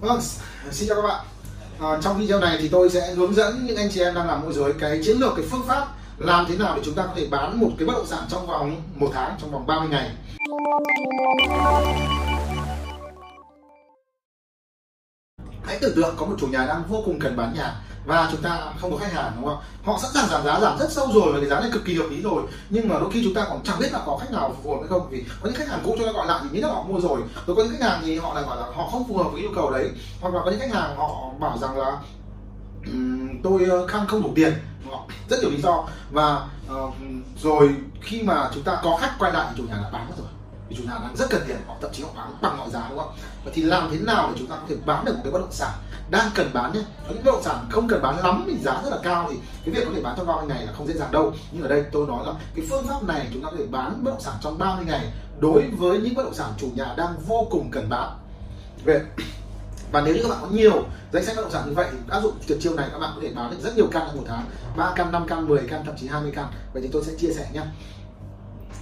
Vâng, xin chào các bạn. À, trong video này thì tôi sẽ hướng dẫn những anh chị em đang làm môi giới cái chiến lược, cái phương pháp làm thế nào để chúng ta có thể bán một cái bất động sản trong vòng một tháng, trong vòng 30 ngày. Hãy tưởng tượng có một chủ nhà đang vô cùng cần bán nhà và chúng ta không có khách hàng đúng không? Họ sẵn sàng giảm giá giảm rất sâu rồi và cái giá này cực kỳ hợp lý rồi. Nhưng mà đôi khi chúng ta còn chẳng biết là có khách nào phù hợp hay không vì có những khách hàng cũ cho ta gọi lại thì nghĩ là họ mua rồi. Rồi có những khách hàng thì họ lại bảo là họ không phù hợp với yêu cầu đấy. Hoặc là có những khách hàng họ bảo rằng là um, tôi ờ, khang khăn không đủ tiền. Rất nhiều lý do. Và uh, rồi khi mà chúng ta có khách quay lại thì chủ nhà đã bán mất rồi vì chủ nhà đang rất cần tiền họ thậm chí họ bán bằng mọi giá, đúng không? Và thì làm thế nào để chúng ta có thể bán được một cái bất động sản đang cần bán nhé? Có những bất động sản không cần bán lắm thì giá rất là cao thì cái việc có thể bán trong 30 ngày là không dễ dàng đâu. Nhưng ở đây tôi nói là cái phương pháp này chúng ta có thể bán bất động sản trong 30 ngày đối với những bất động sản chủ nhà đang vô cùng cần bán. Về, và nếu như các bạn có nhiều danh sách bất động sản như vậy thì áp dụng tuyệt chiêu này các bạn có thể bán được rất nhiều căn trong một tháng. 3 căn 5 căn 10 căn, thậm chí 20 căn. Vậy thì tôi sẽ chia sẻ nhé.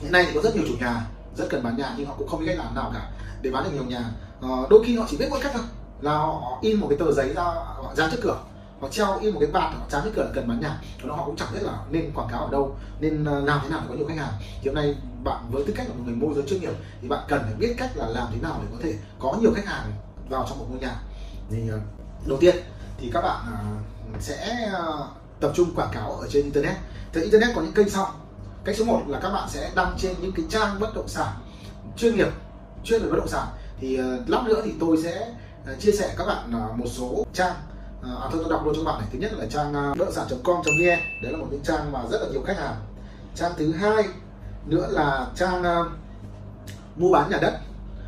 Hiện nay thì có rất nhiều chủ nhà rất cần bán nhà nhưng họ cũng không biết cách làm nào cả để bán được nhiều nhà. Ờ, đôi khi họ chỉ biết một cách thôi là họ in một cái tờ giấy ra họ dán trước cửa họ treo in một cái bạt họ dán trước cửa cần bán nhà. Và họ cũng chẳng biết là nên quảng cáo ở đâu nên ờ, làm thế nào để có nhiều khách hàng. Thì hôm nay bạn với tư cách là một người môi giới chuyên nghiệp thì bạn cần phải biết cách là làm thế nào để có thể có nhiều khách hàng vào trong một ngôi nhà. Thì ờ, đầu tiên thì các bạn ờ, sẽ tập trung quảng cáo ở trên internet. Thì internet có những kênh sau cách số 1 là các bạn sẽ đăng trên những cái trang bất động sản chuyên nghiệp chuyên về bất động sản. Thì uh, lát nữa thì tôi sẽ uh, chia sẻ các bạn uh, một số trang à, thôi tôi đọc luôn cho các bạn này. Thứ nhất là trang uh, bất động sản.com.vn đấy là một cái trang mà rất là nhiều khách hàng. Trang thứ hai nữa là trang uh, mua bán nhà đất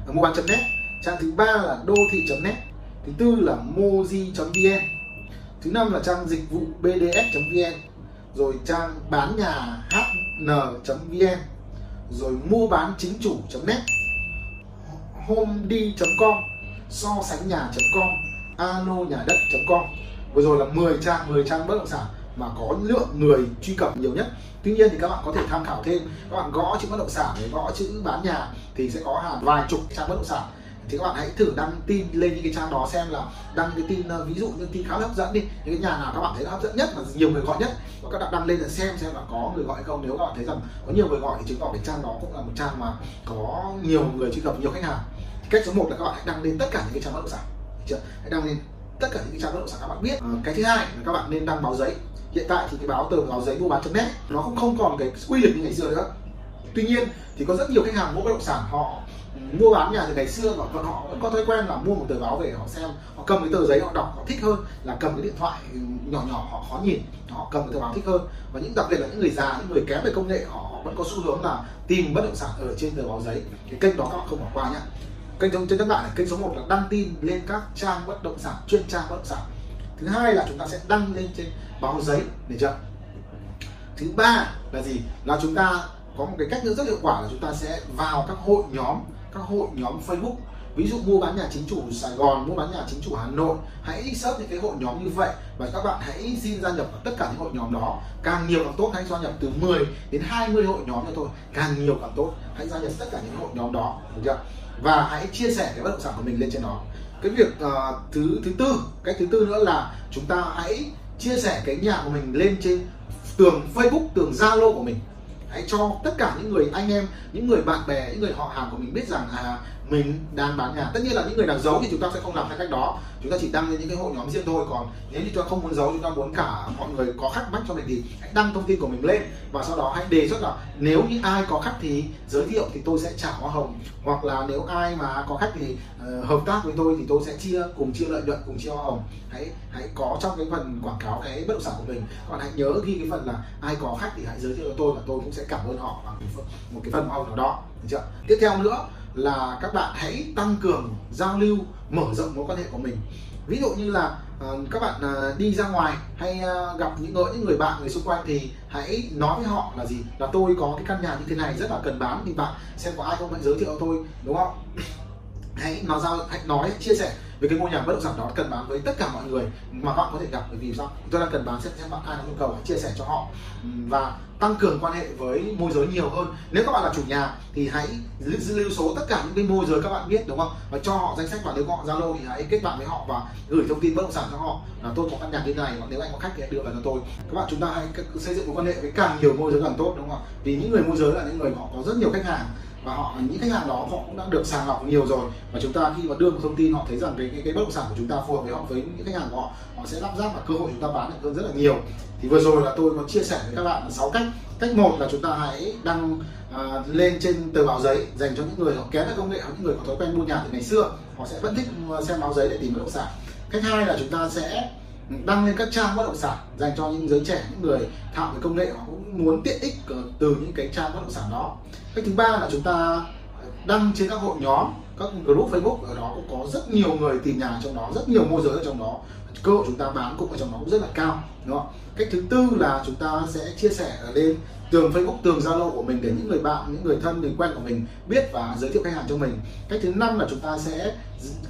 uh, mua bán.net trang thứ ba là đô thị.net thứ tư là moji.vn thứ năm là trang dịch vụ bds.vn rồi trang bán nhà hn.vn rồi mua bán chính chủ.net homedi.com so sánh nhà.com alo nhà đất.com vừa rồi là 10 trang 10 trang bất động sản mà có lượng người truy cập nhiều nhất. Tuy nhiên thì các bạn có thể tham khảo thêm. Các bạn gõ chữ bất động sản, gõ chữ bán nhà thì sẽ có hàng vài chục trang bất động sản thì các bạn hãy thử đăng tin lên những cái trang đó xem là đăng cái tin ờ, ví dụ như tin khá là hấp dẫn đi. Những cái nhà nào các bạn thấy là hấp dẫn nhất và nhiều người gọi nhất và các bạn đăng lên là xem xem là có người gọi hay không. Nếu các bạn thấy rằng có nhiều người gọi thì chứng tỏ cái trang đó cũng là một trang mà có nhiều người truy cập, nhiều khách hàng. Cách số 1 là các bạn hãy đăng lên tất cả những cái trang bất động sản chưa? Hãy đăng lên tất cả những cái trang bất động sản các bạn biết. Ờ, cái thứ hai là các bạn nên đăng báo giấy. Hiện tại thì cái báo tờ báo giấy mua bán net nó cũng không còn cái quy định như ngày xưa nữa. Tuy nhiên thì có rất nhiều khách hàng mua bất động sản, họ mua bán nhà từ ngày xưa và còn họ vẫn có thói quen là mua một tờ báo về họ xem họ cầm cái tờ giấy họ đọc họ thích hơn là cầm cái điện thoại ừ, nhỏ nhỏ họ khó nhìn. Họ cầm cái tờ báo thích hơn. Và những đặc biệt là những người già những người kém về công nghệ họ, vẫn có xu hướng là tìm bất động sản ở trên tờ báo giấy. Cái kênh đó các bạn không bỏ qua nhé kênh thông trên các bạn là kênh số 1 là đăng tin lên các trang bất động sản chuyên trang bất động sản. Thứ hai là chúng ta sẽ đăng lên trên báo giấy để chưa thứ ba là gì? Là chúng ta có một cái cách nữa rất hiệu quả là chúng ta sẽ vào các hội nhóm các hội nhóm Facebook. Ví dụ mua bán nhà chính chủ Sài Gòn mua bán nhà chính chủ Hà Nội hãy search những cái hội nhóm như vậy. Và các bạn hãy xin gia nhập vào tất cả những hội nhóm đó. Càng nhiều càng tốt hãy gia nhập từ 10 đến 20 hội nhóm cho thôi. Càng nhiều càng tốt hãy gia nhập tất cả những hội nhóm đó. Được chưa? Và hãy chia sẻ cái bất động sản của mình lên trên đó. Cái việc uh, thứ thứ tư cách thứ tư nữa là chúng ta hãy chia sẻ cái nhà của mình lên trên tường Facebook tường Zalo của mình hãy cho tất cả những người anh em, những người bạn bè, những người họ hàng của mình biết rằng à mình đang bán nhà. Tất nhiên là những người nào giấu thì chúng ta sẽ không làm theo cách đó. Chúng ta chỉ đăng lên những cái hội nhóm riêng thôi. Còn nếu như chúng ta không muốn giấu chúng ta muốn cả mọi người có khách mắc cho mình thì hãy đăng thông tin của mình lên. Và sau đó hãy đề xuất là nếu như ai có khách thì giới thiệu thì tôi sẽ trả hoa hồng. Hoặc là nếu ai mà có khách thì uh, hợp tác với tôi thì tôi sẽ chia cùng chia lợi nhuận cùng chia hoa hồng. Hãy hãy có trong cái phần quảng cáo cái bất động sản của mình. Còn hãy nhớ ghi cái phần là ai có khách thì hãy giới thiệu cho tôi và tôi cũng sẽ cảm ơn họ bằng một cái phần hoa hồng nào đó. Được chưa? Tiếp theo nữa là các bạn hãy tăng cường giao lưu mở rộng mối quan hệ của mình. Ví dụ như là uh, các bạn uh, đi ra ngoài hay uh, gặp những người những người bạn người xung quanh thì hãy nói với họ là gì? Là tôi có cái căn nhà như thế này rất là cần bán thì bạn xem có ai không? Bạn giới thiệu tôi đúng không? Hãy nói giao hãy nói chia sẻ về cái ngôi nhà bất động sản đó cần bán với tất cả mọi người mà bạn có thể gặp bởi vì sao tôi đang cần bán xem xem bạn ai có nhu cầu hãy chia sẻ cho họ. Và tăng cường quan hệ với môi giới nhiều hơn. Nếu các bạn là chủ nhà thì hãy lưu, lưu số tất cả những cái môi giới các bạn biết đúng không? Và cho họ danh sách và nếu họ zalo thì hãy kết bạn với họ và gửi thông tin bất động sản cho họ. Là tôi có căn nhà như này và nếu anh có khách thì hãy đưa vào cho tôi. Các bạn chúng ta hãy xây dựng mối quan hệ với càng nhiều môi giới càng tốt đúng không vì những người môi giới là những người họ có rất nhiều khách hàng và họ những khách hàng đó họ cũng đã được sàng lọc nhiều rồi. Và chúng ta khi mà đưa một thông tin họ thấy rằng cái cái, cái bất động sản của chúng ta phù hợp với họ với những khách hàng của họ họ sẽ lắp ráp và cơ hội chúng ta bán được hơn rất là nhiều. Thì vừa rồi là tôi có chia sẻ với các bạn sáu cách cách một là chúng ta hãy đăng à, lên trên tờ báo giấy dành cho những người họ kém về công nghệ hoặc những người có thói quen mua nhà từ ngày xưa. Họ sẽ vẫn thích à, xem báo giấy để tìm bất động sản. Cách hai là chúng ta sẽ đăng lên các trang bất động sản dành cho những giới trẻ, những người thạo về công nghệ, họ cũng muốn tiện ích ờ, từ những cái trang bất động sản đó. Cách thứ ba là chúng ta ờ, đăng trên các hội nhóm các group Facebook ở đó cũng có rất nhiều người tìm nhà trong đó, rất nhiều môi giới ở trong đó. Cơ hội chúng ta bán cũng ở trong đó cũng rất là cao, đúng không? cách thứ tư là chúng ta sẽ chia sẻ ở lên tường Facebook, tường Zalo của mình để những người bạn, những người thân, người quen của mình biết và giới thiệu khách hàng cho mình. Cách thứ năm là chúng ta sẽ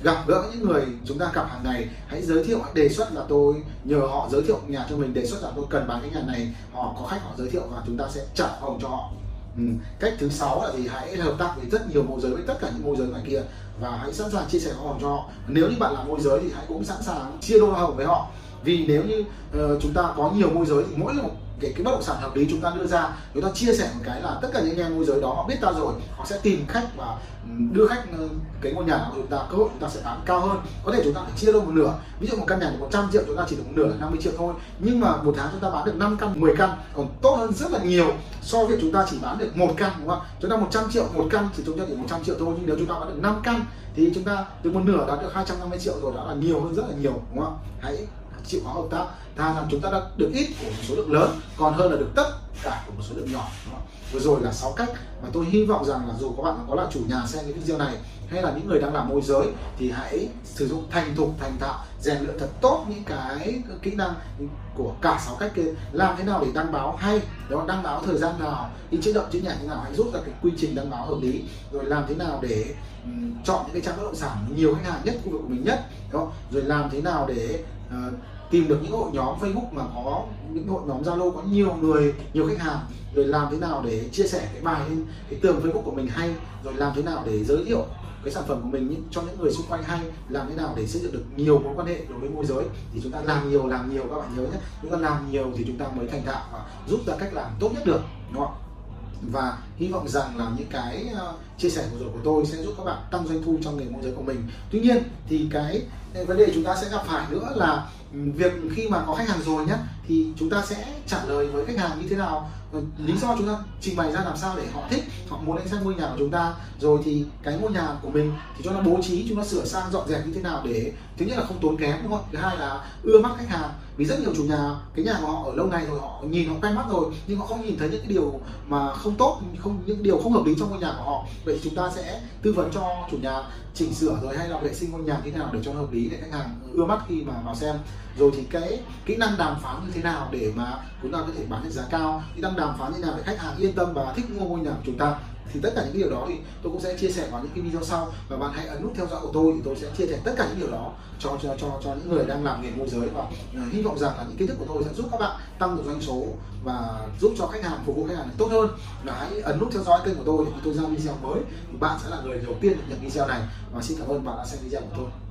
gặp gỡ những người chúng ta gặp hàng ngày. Hãy giới thiệu, hãy đề xuất là tôi nhờ họ giới thiệu nhà cho mình, đề xuất là tôi cần bán cái nhà này. Họ có khách họ giới thiệu và chúng ta sẽ trả hồng cho họ. Ừ. cách thứ sáu là gì hãy hợp tác với rất nhiều môi giới với tất cả những môi giới ngoài kia và hãy sẵn sàng chia sẻ hoa hồng cho họ nếu như bạn là môi giới thì hãy cũng sẵn sàng chia đôi hoa hồng với họ vì nếu như uh, chúng ta có nhiều môi giới thì mỗi một cái cái bất động sản hợp lý chúng ta đưa ra chúng ta chia sẻ một cái là tất cả những em môi giới đó họ biết ta rồi, họ sẽ tìm khách và ừ, đưa khách ừ, cái ngôi nhà của chúng ta, cơ hội chúng ta sẽ bán cao hơn. Có thể chúng ta phải chia đôi một nửa. Ví dụ một căn nhà được 100 triệu, chúng ta chỉ được một nửa 50 triệu thôi. Nhưng mà một tháng chúng ta bán được 5 căn 10 căn, còn tốt hơn rất là nhiều so với chúng ta chỉ bán được một căn, đúng không chúng ta 100 triệu, một căn thì chúng ta chỉ 100 triệu thôi. Nhưng nếu chúng ta bán được 5 căn thì chúng ta được một nửa đạt được 250 triệu rồi, đó là nhiều hơn rất là nhiều, đúng không hãy chịu khó hợp tác ta rằng chúng ta đã được ít của một số lượng lớn còn hơn là được tất cả của một số lượng nhỏ vừa rồi là 6 cách mà tôi hy vọng rằng là dù các bạn có là chủ nhà xem cái video này hay là những người đang làm môi giới thì hãy sử dụng thành thục thành thạo rèn luyện thật tốt những cái kỹ năng của cả sáu cách kia. Làm thế nào để đăng báo hay đó đăng báo thời gian nào đi chữ động chữ nhảy như nào hãy rút ra cái quy trình đăng báo hợp lý. Rồi làm thế nào để um, chọn những cái trang bất động sản nhiều khách hàng nhất khu vực của mình nhất đó rồi làm thế nào để uh, tìm được những hội nhóm Facebook mà có những hội nhóm Zalo, có nhiều người, nhiều khách hàng, rồi làm thế nào để chia sẻ cái bài lên cái tường Facebook của mình hay, rồi làm thế nào để giới thiệu cái sản phẩm của mình cho những người xung quanh hay, làm thế nào để xây dựng được nhiều mối quan hệ đối với môi giới. Thì chúng ta làm nhiều làm nhiều các bạn nhớ nhé. Chúng ta làm nhiều thì chúng ta mới thành thạo và giúp ra cách làm tốt nhất được và hy vọng rằng là những cái ờ, chia sẻ vừa rồi của tôi sẽ giúp các bạn tăng doanh thu trong nghề môi giới của mình. Tuy nhiên thì cái vấn đề chúng ta sẽ gặp phải nữa là ừ, việc khi mà có khách hàng rồi nhé thì chúng ta sẽ trả lời với khách hàng như thế nào? Ờ, lý do chúng ta trình bày ra làm sao để họ thích, họ muốn anh xem ngôi nhà của chúng ta. Rồi thì cái ngôi nhà của mình thì cho nó bố trí, chúng ta sửa sang, dọn dẹp như thế nào để thứ nhất là không tốn kém, đúng không thứ hai là ưa mắt khách hàng. Vì rất nhiều chủ nhà, cái nhà của họ ở lâu ngày rồi, họ nhìn, họ quen mắt rồi, nhưng họ không nhìn thấy những cái điều mà không tốt, không, những điều không hợp lý trong ngôi nhà của họ. Vậy chúng ta sẽ tư vấn cho chủ nhà chỉnh sửa rồi hay là vệ sinh ngôi nhà như thế nào để cho hợp lý để khách hàng ưa mắt khi mà vào xem. Rồi thì cái kỹ năng đàm phán như thế nào để mà chúng ta có thể bán được giá cao? Kỹ năng đàm phán như thế nào để khách hàng yên tâm và thích mua ngôi nhà của chúng ta? Thì tất cả những cái điều đó thì tôi cũng sẽ chia sẻ vào những cái video sau. Và bạn hãy ấn nút theo dõi của tôi thì tôi sẽ chia sẻ tất cả những điều đó cho cho cho cho những người đang làm nghề môi giới. Và uh, hy vọng rằng là những kiến thức của tôi sẽ giúp các bạn tăng được doanh số và giúp cho khách hàng phục vụ khách hàng tốt hơn. Là hãy ấn nút theo dõi kênh của tôi để khi tôi ra video mới. Thì bạn sẽ là người đầu tiên được nhận video này. Và xin cảm ơn bạn đã xem video của tôi.